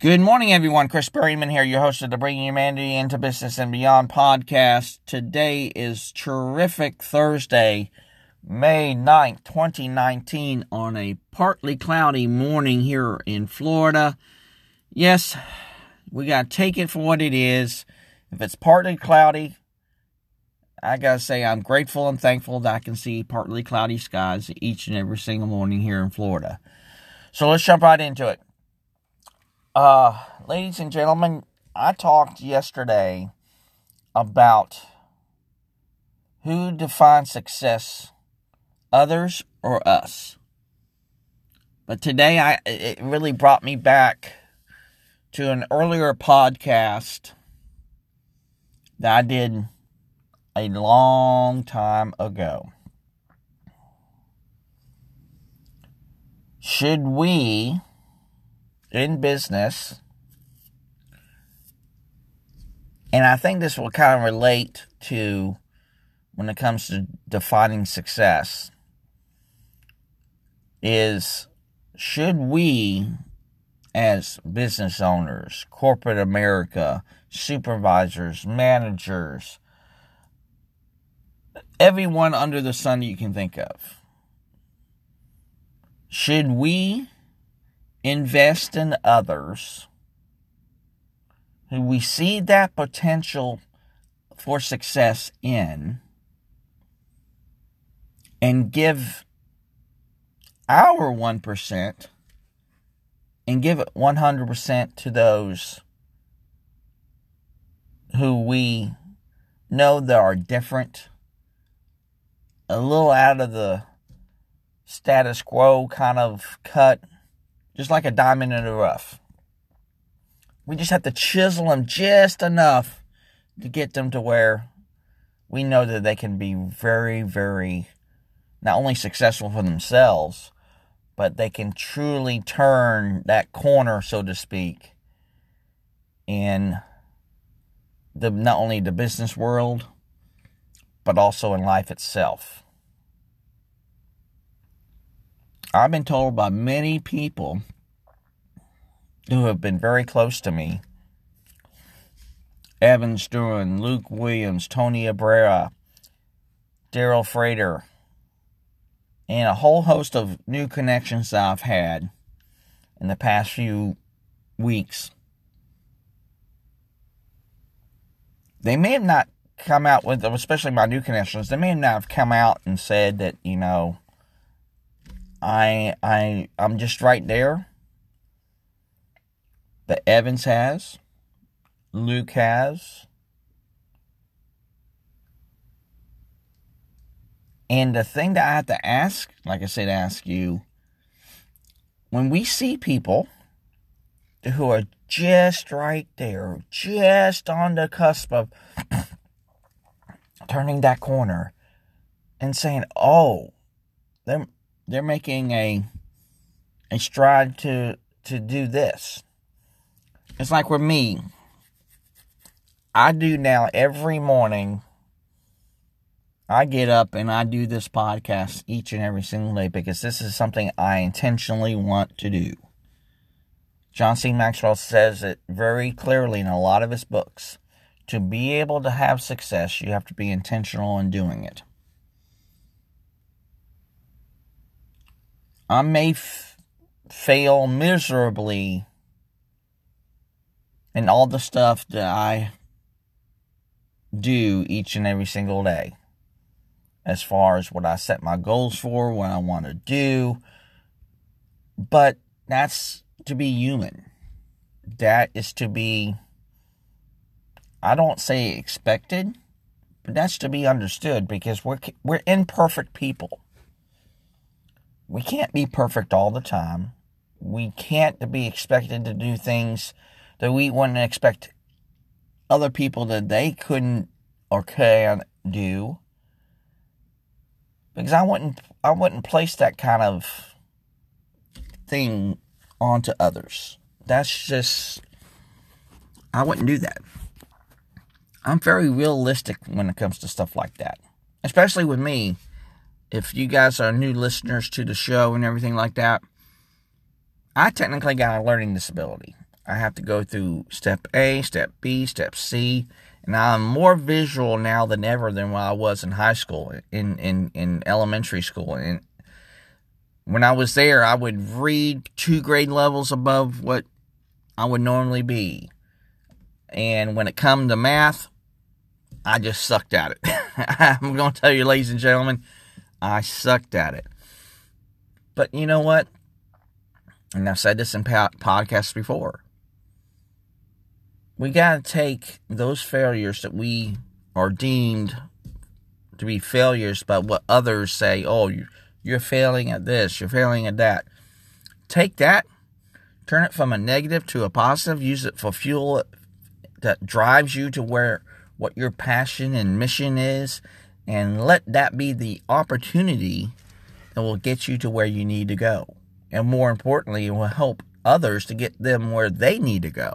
Good morning, everyone. Chris Berryman here, your host of the Bringing Humanity into Business and Beyond podcast. Today is terrific Thursday, May 9th, 2019, on a partly cloudy morning here in Florida. Yes, we got to take it for what it is. If it's partly cloudy, I got to say I'm grateful and thankful that I can see partly cloudy skies each and every single morning here in Florida. So let's jump right into it. Uh, ladies and gentlemen, I talked yesterday about who defines success, others or us. But today I it really brought me back to an earlier podcast that I did a long time ago. Should we in business, and I think this will kind of relate to when it comes to defining success, is should we, as business owners, corporate America, supervisors, managers, everyone under the sun you can think of, should we invest in others. Who we see that potential for success in and give our 1% and give it 100% to those who we know that are different, a little out of the status quo kind of cut just like a diamond in the rough. We just have to chisel them just enough to get them to where we know that they can be very, very not only successful for themselves, but they can truly turn that corner, so to speak, in the not only the business world, but also in life itself. I've been told by many people who have been very close to me Evan Stewart, Luke Williams, Tony Abrera, Daryl Frater, and a whole host of new connections that I've had in the past few weeks. They may have not come out with, especially my new connections, they may not have come out and said that, you know, I I I'm just right there. That Evans has, Luke has. And the thing that I have to ask, like I said, ask you, when we see people who are just right there, just on the cusp of turning that corner and saying, oh, they're they're making a a stride to to do this. It's like with me. I do now every morning. I get up and I do this podcast each and every single day because this is something I intentionally want to do. John C. Maxwell says it very clearly in a lot of his books. To be able to have success, you have to be intentional in doing it. I may f- fail miserably in all the stuff that I do each and every single day. As far as what I set my goals for, what I want to do. But that's to be human. That is to be, I don't say expected, but that's to be understood because we're, we're imperfect people we can't be perfect all the time. We can't be expected to do things that we wouldn't expect other people that they couldn't or can do. Because I wouldn't I wouldn't place that kind of thing onto others. That's just I wouldn't do that. I'm very realistic when it comes to stuff like that. Especially with me if you guys are new listeners to the show and everything like that, I technically got a learning disability. I have to go through step A, step B, step C, and I'm more visual now than ever than when I was in high school, in in in elementary school. And when I was there, I would read two grade levels above what I would normally be. And when it come to math, I just sucked at it. I'm going to tell you, ladies and gentlemen, I sucked at it. But you know what? And I've said this in podcasts before. We got to take those failures that we are deemed to be failures by what others say, oh, you're failing at this, you're failing at that. Take that, turn it from a negative to a positive, use it for fuel that drives you to where what your passion and mission is, and let that be the opportunity that will get you to where you need to go. And more importantly, it will help others to get them where they need to go.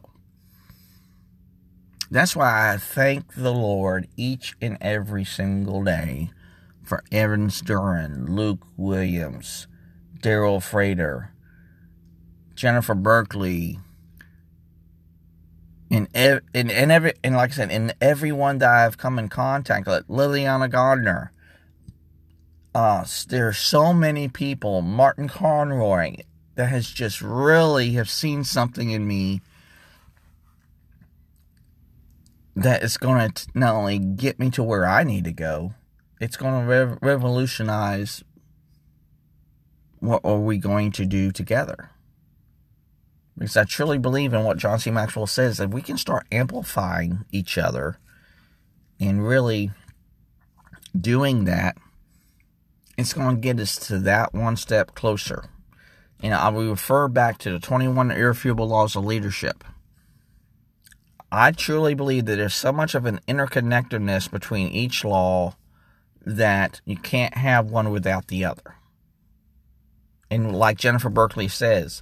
That's why I thank the Lord each and every single day for Evan Duran, Luke Williams, Daryl Frater, Jennifer Berkeley, in, ev- in, in every and like I said, in everyone that I've come in contact with, Liliana Gardner. Uh, there are so many people, Martin Conroy, that has just really have seen something in me that is going to not only get me to where I need to go, it's going to rev- revolutionize what are we going to do together. Because I truly believe in what John C. Maxwell says that we can start amplifying each other and really doing that, it's going to get us to that one step closer. And I will refer back to the 21 irrefutable laws of leadership. I truly believe that there's so much of an interconnectedness between each law that you can't have one without the other. And like Jennifer Berkeley says,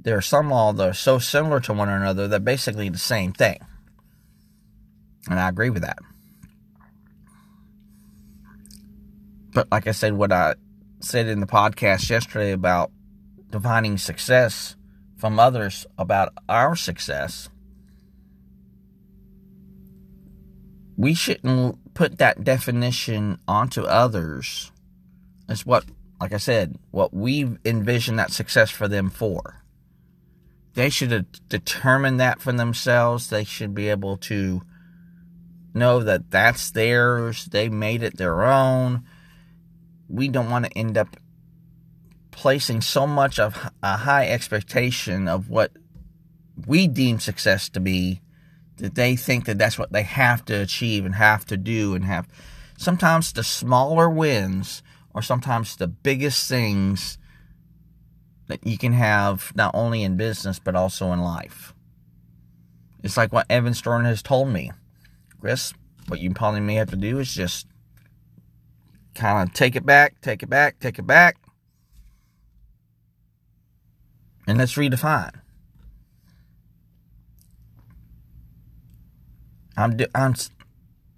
there are some laws that are so similar to one another that basically the same thing. And I agree with that. But like I said, what I said in the podcast yesterday about defining success from others about our success, we shouldn't put that definition onto others It's what, like I said, what we envision that success for them for they should determine that for themselves. They should be able to know that that's theirs. They made it their own. We don't want to end up placing so much of a high expectation of what we deem success to be that they think that that's what they have to achieve and have to do and have sometimes the smaller wins or sometimes the biggest things that you can have not only in business but also in life. It's like what Evan Stern has told me. Chris, what you probably may have to do is just kind of take it back, take it back, take it back, and let's redefine. I'm do, I'm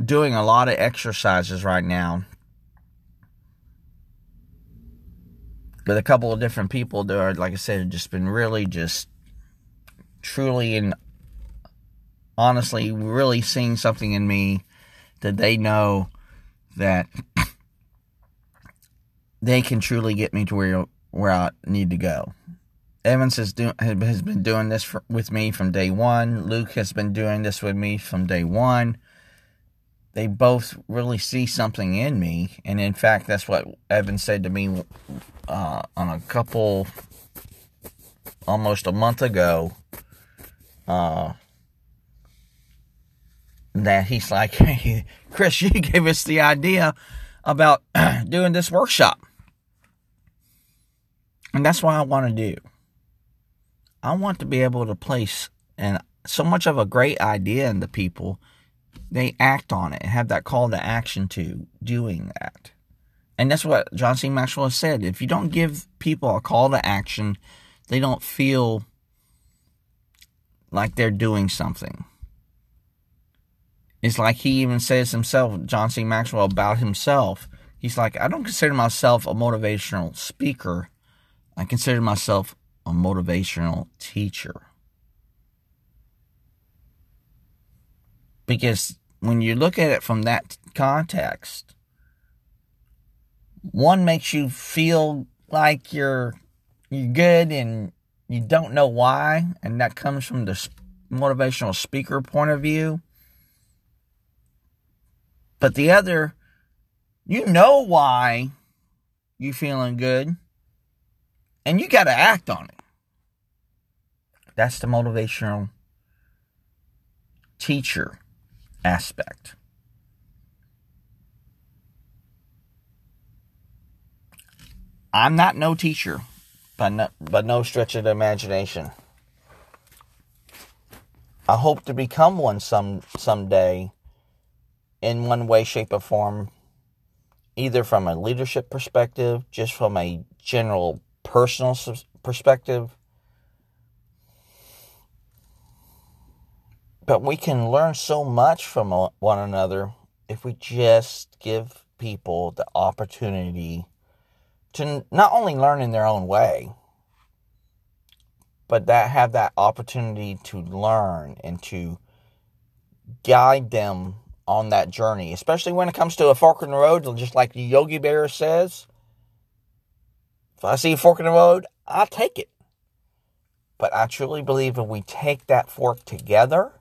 doing a lot of exercises right now with a couple of different people that are, like I said, have just been really just truly and honestly really seeing something in me that they know that they can truly get me to where where I need to go. Evans has do, has been doing this for, with me from day one. Luke has been doing this with me from day one they both really see something in me. And in fact, that's what Evan said to me uh, on a couple, almost a month ago. Uh, that he's like, hey, Chris, you gave us the idea about doing this workshop. And that's what I want to do. I want to be able to place and so much of a great idea into people they act on it, and have that call to action to doing that. And that's what John C. Maxwell has said. If you don't give people a call to action, they don't feel like they're doing something. It's like he even says himself, John C. Maxwell, about himself. He's like, I don't consider myself a motivational speaker. I consider myself a motivational teacher. Because when you look at it from that context, one makes you feel like you're you're good and you don't know why, and that comes from the motivational speaker point of view. But the other, you know why you're feeling good, and you got to act on it. That's the motivational teacher aspect. I'm not no teacher, but no, but no stretch of the imagination. I hope to become one some someday in one way, shape, or form, either from a leadership perspective, just from a general personal perspective. But we can learn so much from one another if we just give people the opportunity to not only learn in their own way, but that have that opportunity to learn and to guide them on that journey, especially when it comes to a fork in the road, just like the Yogi Bear says. If I see a fork in the road, I'll take it. But I truly believe if we take that fork together,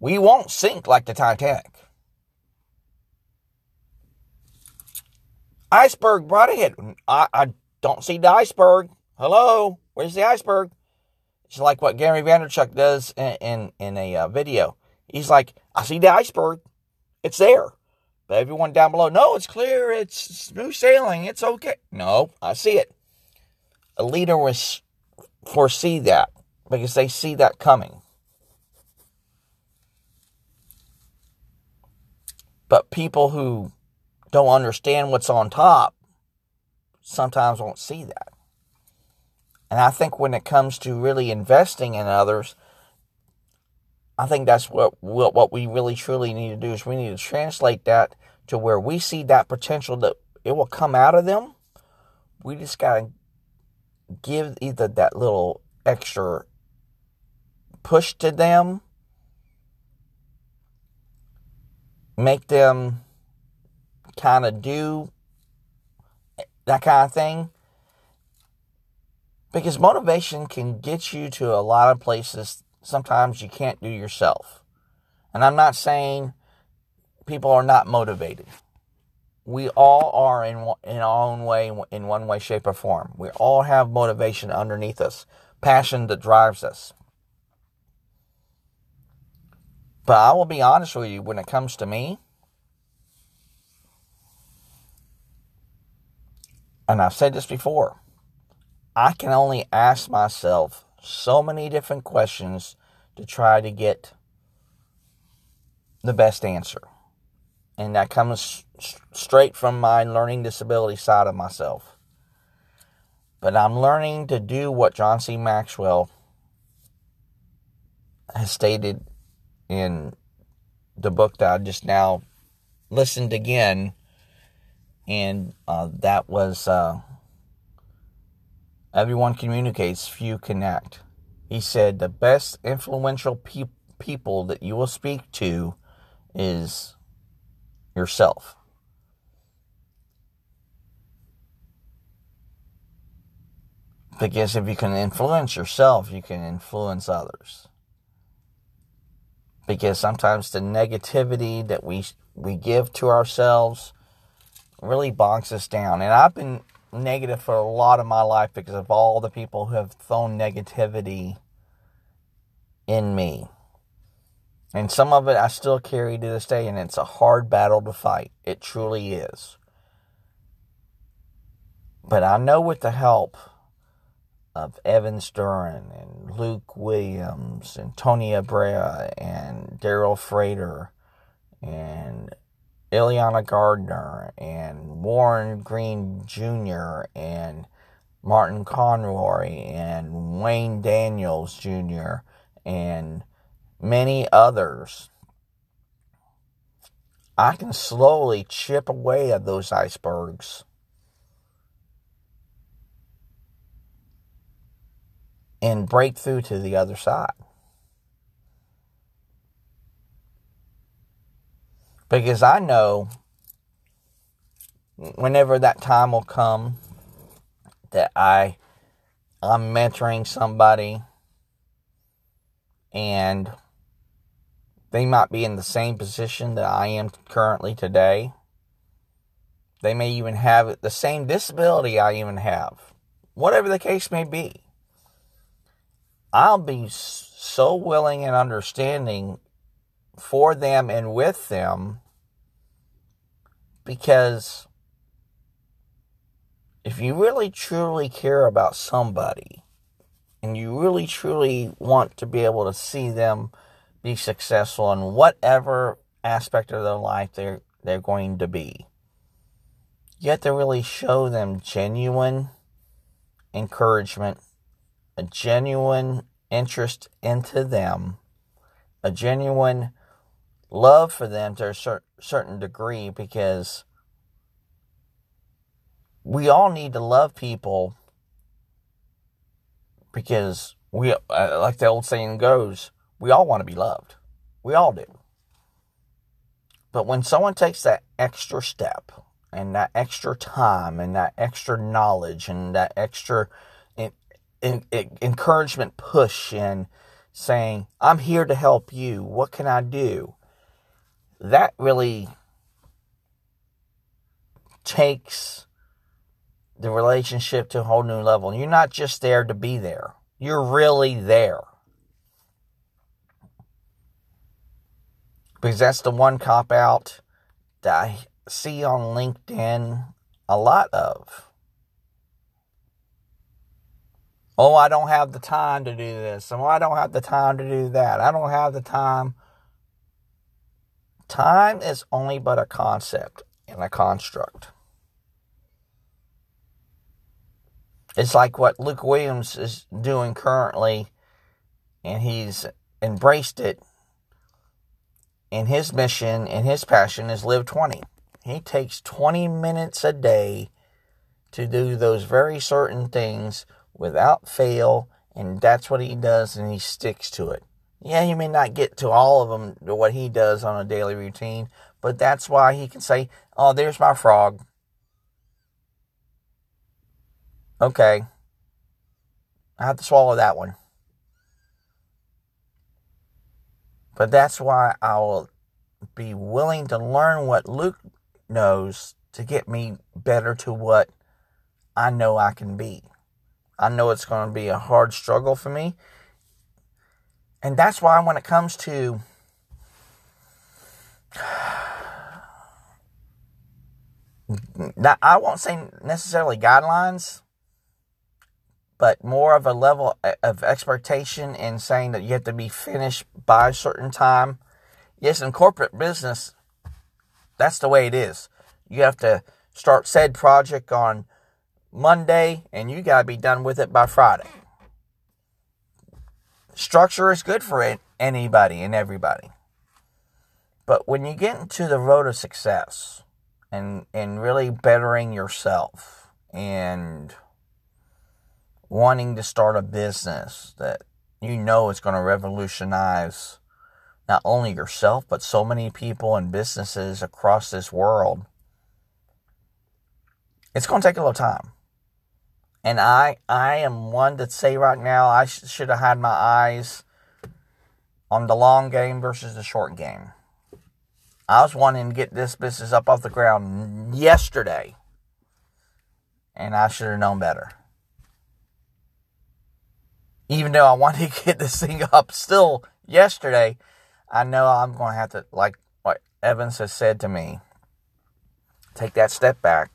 we won't sink like the Titanic. Iceberg right ahead. I, I don't see the iceberg. Hello, where's the iceberg? It's like what Gary Vaynerchuk does in in, in a uh, video. He's like, I see the iceberg. It's there. But everyone down below, no, it's clear. It's smooth sailing. It's okay. No, I see it. A leader will foresee that because they see that coming. But people who don't understand what's on top sometimes won't see that. And I think when it comes to really investing in others, I think that's what what we really truly need to do is we need to translate that to where we see that potential that it will come out of them. We just gotta give either that little extra push to them, make them kind of do that kind of thing. Because motivation can get you to a lot of places sometimes you can't do yourself. And I'm not saying people are not motivated. We all are in in our own way, in one way, shape, or form. We all have motivation underneath us, passion that drives us. But I will be honest with you, when it comes to me, and I've said this before, I can only ask myself so many different questions to try to get the best answer. And that comes straight from my learning disability side of myself. But I'm learning to do what John C. Maxwell has stated in the book that I just now listened again and uh, that was uh, everyone communicates, few connect. He said the best influential pe- people that you will speak to is yourself. Because if you can influence yourself, you can influence others. Because sometimes the negativity that we we give to ourselves really bogs us down. And I've been negative for a lot of my life because of all the people who have thrown negativity in me. And some of it I still carry to this day, and it's a hard battle to fight. It truly is. But I know with the help of Evan Stern and Luke Williams and Tony Abreu and Daryl Frater and Ileana Gardner and Warren Green Jr. and Martin Conroy and Wayne Daniels Jr. and many others. I can slowly chip away at those icebergs. And break through to the other side. Because I know whenever that time will come that I I'm mentoring somebody and they might be in the same position that I am currently today. They may even have the same disability I even have. Whatever the case may be. I'll be so willing and understanding for them and with them because if you really truly care about somebody and you really truly want to be able to see them be successful in whatever aspect of their life they're they're going to be you have to really show them genuine encouragement a genuine interest into them a genuine love for them to a cer- certain degree because we all need to love people because we, uh, like the old saying goes, we all want to be loved. We all do. But when someone takes that extra step and that extra time and that extra knowledge and that extra encouragement push and saying, I'm here to help you, what can I do? that really takes the relationship to a whole new level. You're not just there to be there, you're really there. Because that's the one cop out that I see on LinkedIn a lot of. Oh, I don't have the time to do this. Oh, I don't have the time to do that. I don't have the time Time is only but a concept and a construct. It's like what Luke Williams is doing currently, and he's embraced it. And his mission and his passion is live 20. He takes 20 minutes a day to do those very certain things without fail, and that's what he does, and he sticks to it. Yeah, you may not get to all of them, what he does on a daily routine, but that's why he can say, Oh, there's my frog. Okay. I have to swallow that one. But that's why I will be willing to learn what Luke knows to get me better to what I know I can be. I know it's going to be a hard struggle for me. And that's why when it comes to now, I won't say necessarily guidelines, but more of a level of expectation in saying that you have to be finished by a certain time. Yes, in corporate business, that's the way it is. You have to start said project on Monday and you got to be done with it by Friday. Structure is good for it, anybody and everybody. But when you get into the road of success and and really bettering yourself and wanting to start a business that you know is going to revolutionize not only yourself but so many people and businesses across this world it's going to take a little time and I, I am one to say right now, I sh- should have had my eyes on the long game versus the short game. I was wanting to get this business up off the ground yesterday, and I should have known better. Even though I wanted to get this thing up still yesterday, I know I'm going to have to, like what Evans has said to me, take that step back,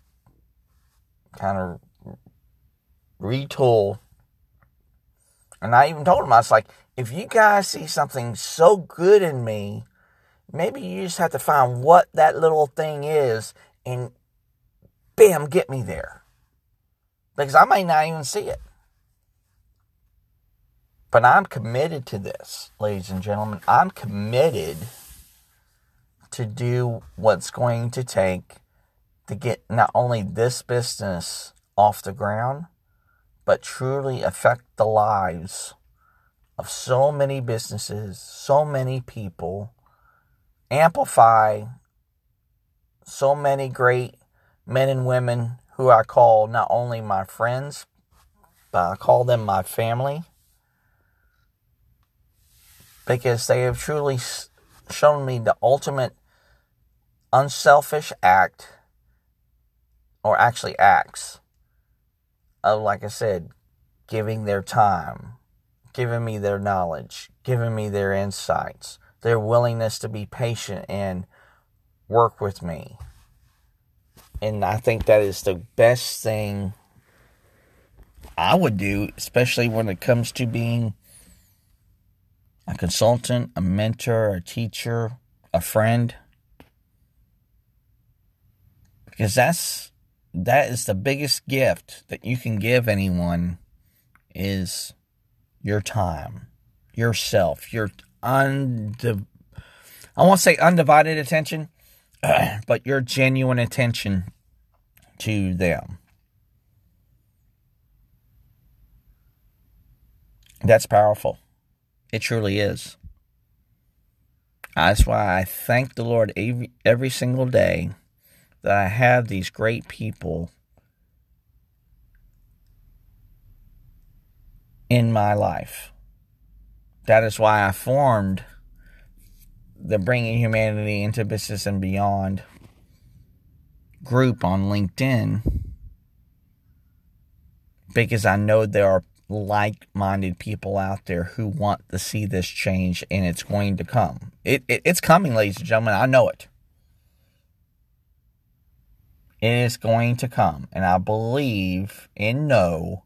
kind of retool. And I even told him, I was like, if you guys see something so good in me, maybe you just have to find what that little thing is and bam, get me there. Because I may not even see it. But I'm committed to this, ladies and gentlemen. I'm committed to do what's going to take to get not only this business off the ground, but truly affect the lives of so many businesses, so many people, amplify so many great men and women who I call not only my friends, but I call them my family. Because they have truly shown me the ultimate unselfish act, or actually acts, of, like I said, giving their time, giving me their knowledge, giving me their insights, their willingness to be patient and work with me. And I think that is the best thing I would do, especially when it comes to being a consultant, a mentor, a teacher, a friend. Because that's that is the biggest gift that you can give anyone is your time, yourself, your undiv- I won't say undivided attention, but your genuine attention to them. That's powerful. It truly is. That's why I thank the Lord every, every single day that I have these great people in my life. That is why I formed the Bringing Humanity into Business and Beyond group on LinkedIn because I know there are like minded people out there who want to see this change and it's going to come. It, it, It's coming, ladies and gentlemen. I know it. It is going to come. And I believe and know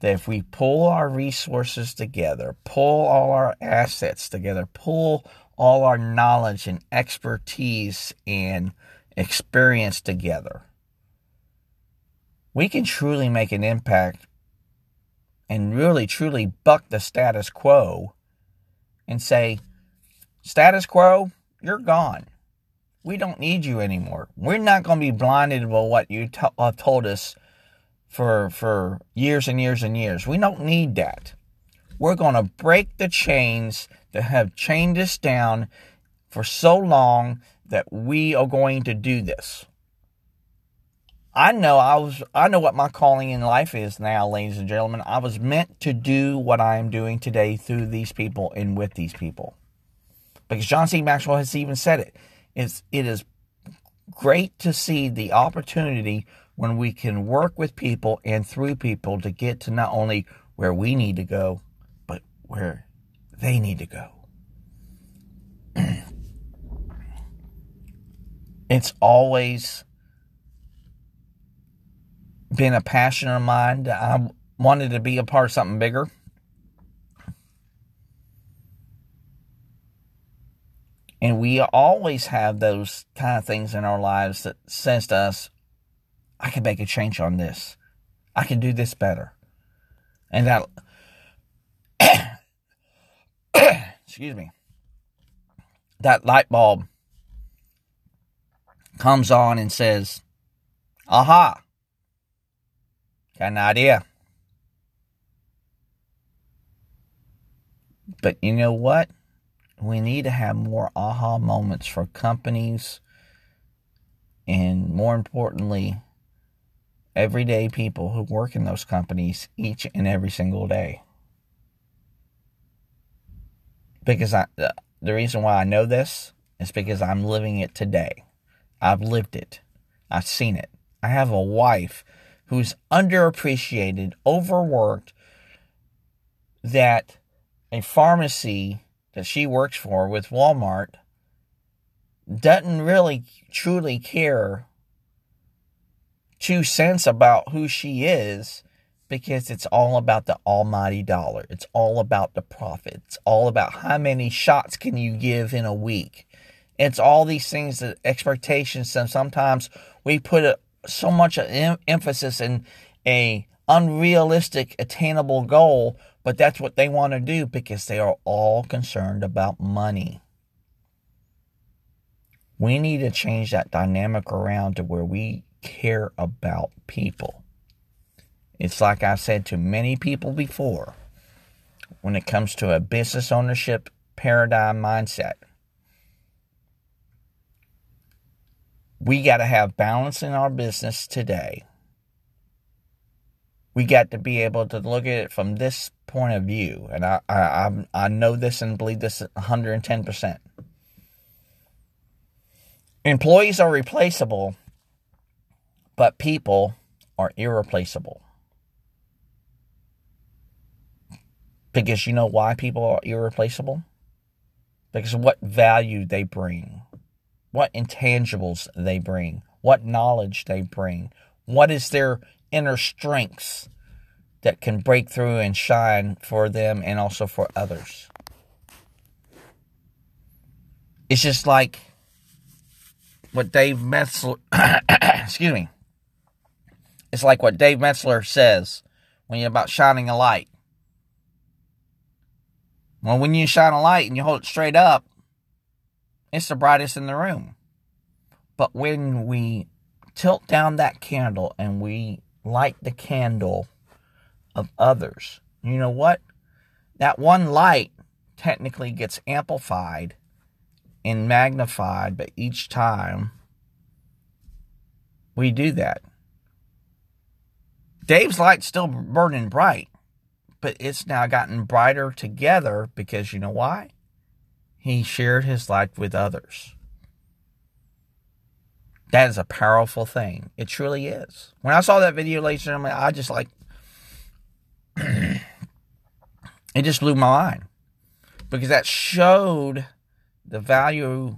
that if we pull our resources together, pull all our assets together, pull all our knowledge and expertise and experience together, we can truly make an impact and really truly buck the status quo and say, status quo, you're gone. We don't need you anymore. We're not going to be blinded by what you t- uh, told us for for years and years and years. We don't need that. We're going to break the chains that have chained us down for so long that we are going to do this. I know I was I know what my calling in life is now, ladies and gentlemen. I was meant to do what I am doing today through these people and with these people. Because John C. Maxwell has even said it. It's it is great to see the opportunity when we can work with people and through people to get to not only where we need to go, but where they need to go. it's always been a passion of mine. I wanted to be a part of something bigger. And we always have those kind of things in our lives that says to us, I can make a change on this. I can do this better. And that excuse me. That light bulb comes on and says, Aha, Got an idea. But you know what? We need to have more aha moments for companies and more importantly, everyday people who work in those companies each and every single day. Because I, the reason why I know this is because I'm living it today. I've lived it. I've seen it. I have a wife who's underappreciated, overworked, that a pharmacy that she works for with Walmart doesn't really truly care two cents about who she is because it's all about the almighty dollar. It's all about the profit. It's all about how many shots can you give in a week. It's all these things that expectations and sometimes we put a so much em- emphasis in a unrealistic attainable goal, but that's what they want to do because they are all concerned about money. We need to change that dynamic around to where we care about people. It's like I've said to many people before when it comes to a business ownership paradigm mindset we got to have balance in our business today. We got to be able to look at it from this point of view, and I I I know this and believe this 110 percent. Employees are replaceable, but people are irreplaceable. Because you know why people are irreplaceable? Because of what value they bring, what intangibles they bring, what knowledge they bring, what is their inner strengths that can break through and shine for them and also for others. It's just like what Dave Metzler, excuse me, it's like what Dave Metzler says when you're about shining a light. Well, when you shine a light and you hold it straight up, it's the brightest in the room. But when we tilt down that candle and we light the candle of others, you know what? That one light technically gets amplified and magnified, but each time we do that. Dave's light's still burning bright, but it's now gotten brighter together because you know why? He shared his light with others. That is a powerful thing. It truly is. When I saw that video, ladies and gentlemen, I just like it just blew my mind because that showed the value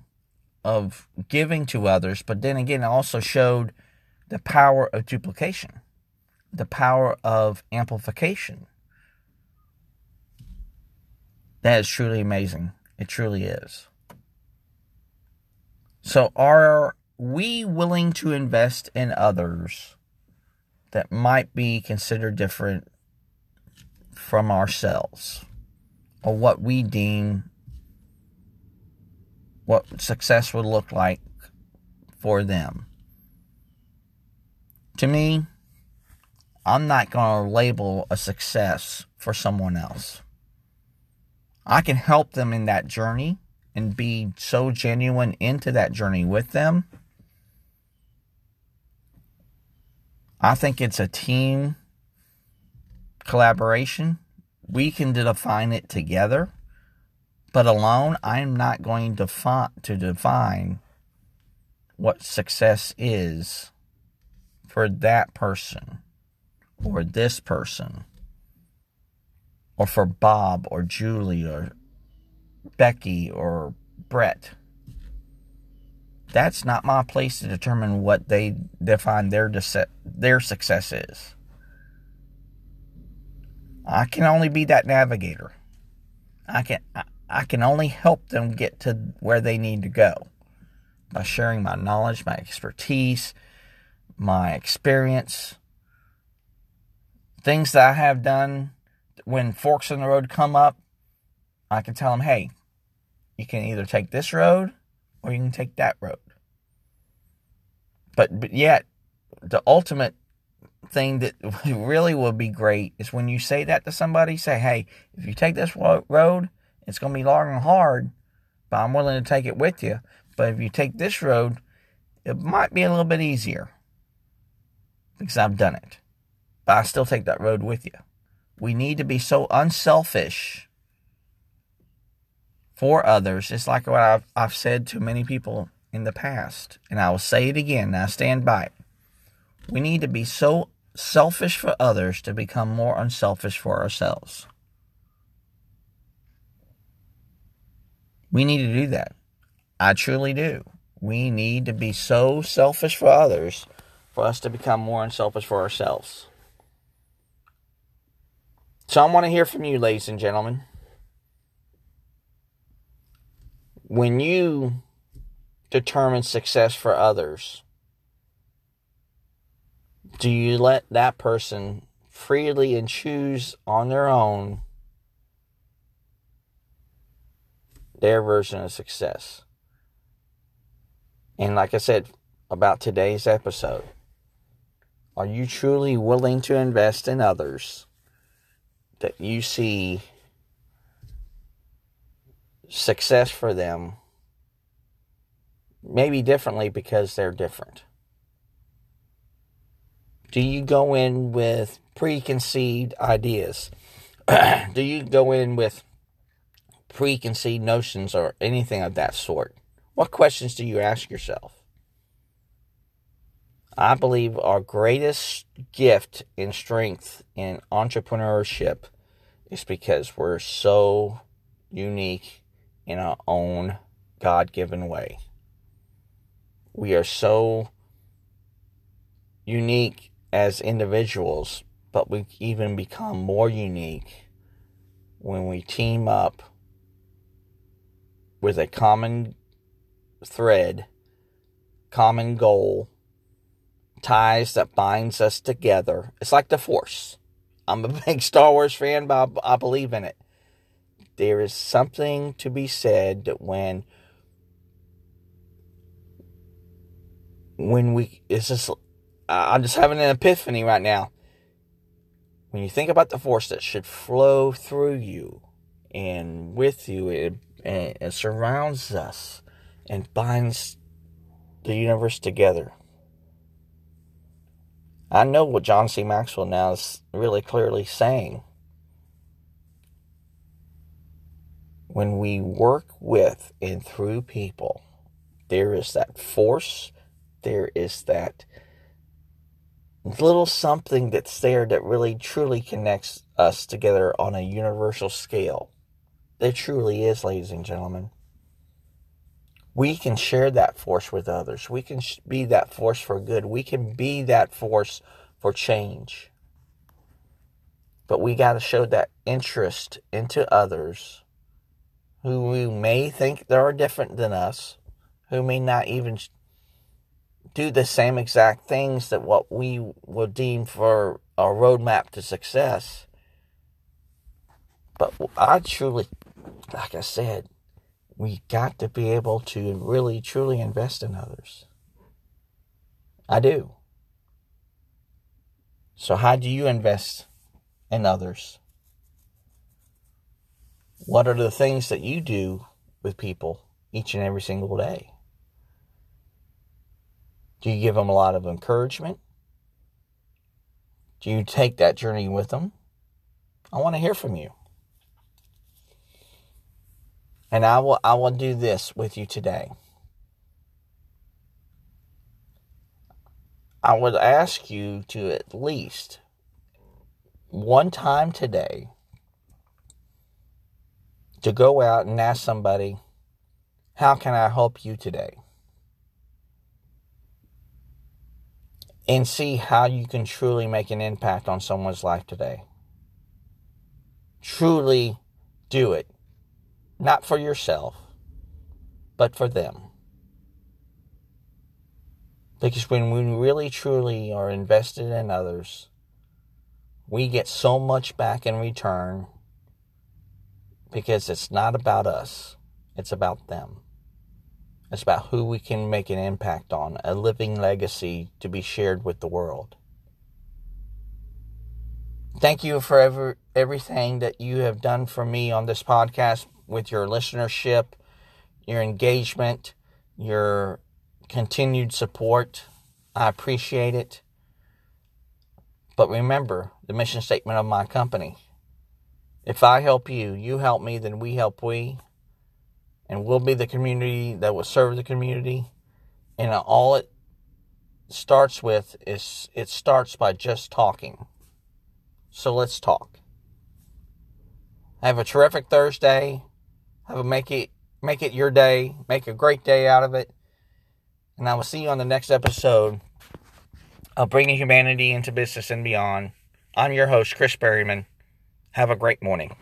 of giving to others, but then again, it also showed the power of duplication, the power of amplification. That is truly amazing. It truly is. So, are we willing to invest in others that might be considered different from ourselves or what we deem what success would look like for them. To me, I'm not going to label a success for someone else. I can help them in that journey and be so genuine into that journey with them. I think it's a team collaboration. We can define it together. But alone, I'm not going to, fi- to define what success is for that person or this person or for Bob or Julie or Becky or Brett. That's not my place to determine what they define their their success is. I can only be that navigator. I can I can only help them get to where they need to go by sharing my knowledge, my expertise, my experience, things that I have done when forks in the road come up. I can tell them, hey, you can either take this road or you can take that road. But, but yet, the ultimate thing that really would be great is when you say that to somebody, say, hey, if you take this road, it's going to be long and hard, but I'm willing to take it with you. But if you take this road, it might be a little bit easier because I've done it. But I still take that road with you. We need to be so unselfish for others. It's like what I've, I've said to many people in the past, and I will say it again, and I stand by it. We need to be so selfish for others to become more unselfish for ourselves. We need to do that. I truly do. We need to be so selfish for others for us to become more unselfish for ourselves. So I want to hear from you, ladies and gentlemen. When you determine success for others, do you let that person freely and choose on their own their version of success. And like I said about today's episode, are you truly willing to invest in others that you see success for them maybe differently because they're different? Do you go in with preconceived ideas? Do you go in with preconceived notions or anything of that sort? What questions do you ask yourself? I believe our greatest gift and strength in entrepreneurship is because we're so unique in our own God given way. We are so unique as individuals, but we even become more unique when we team up with a common thread, common goal, ties that binds us together. It's like the Force. I'm a big Star Wars fan, but I believe in it. There is something to be said when when we it's just I'm just having an epiphany right now. When you think about the force that should flow through you and with you, it, it surrounds us and binds the universe together. I know what John C. Maxwell now is really clearly saying. When we work with and through people, there is that force, there is that little something that's there that really truly connects us together on a universal scale. It truly is, ladies and gentlemen. We can share that force with others. We can be that force for good. We can be that force for change. But we got to show that interest into others who we may think they are different than us, who may not even do the same exact things that what we would deem for a roadmap to success. But I truly, like I said, we got to be able to really truly invest in others. I do. So, how do you invest in others? What are the things that you do with people each and every single day? Do you give them a lot of encouragement? Do you take that journey with them? I want to hear from you. And I will I will do this with you today. I would ask you to at least one time today to go out and ask somebody, How can I help you today? And see how you can truly make an impact on someone's life today. Truly do it. Not for yourself, but for them. Because when we really truly are invested in others, we get so much back in return because it's not about us, it's about them. It's about who we can make an impact on, a living legacy to be shared with the world. Thank you for ever, everything that you have done for me on this podcast with your listenership, your engagement, your continued support. I appreciate it. But remember the mission statement of my company. If I help you, you help me, then we help we and we'll be the community that will serve the community. And all it starts with is it starts by just talking. So let's talk. Have a terrific Thursday. Have a make it make it your day. Make a great day out of it. And I will see you on the next episode of Bringing Humanity into Business and Beyond. I'm your host, Chris Berryman. Have a great morning.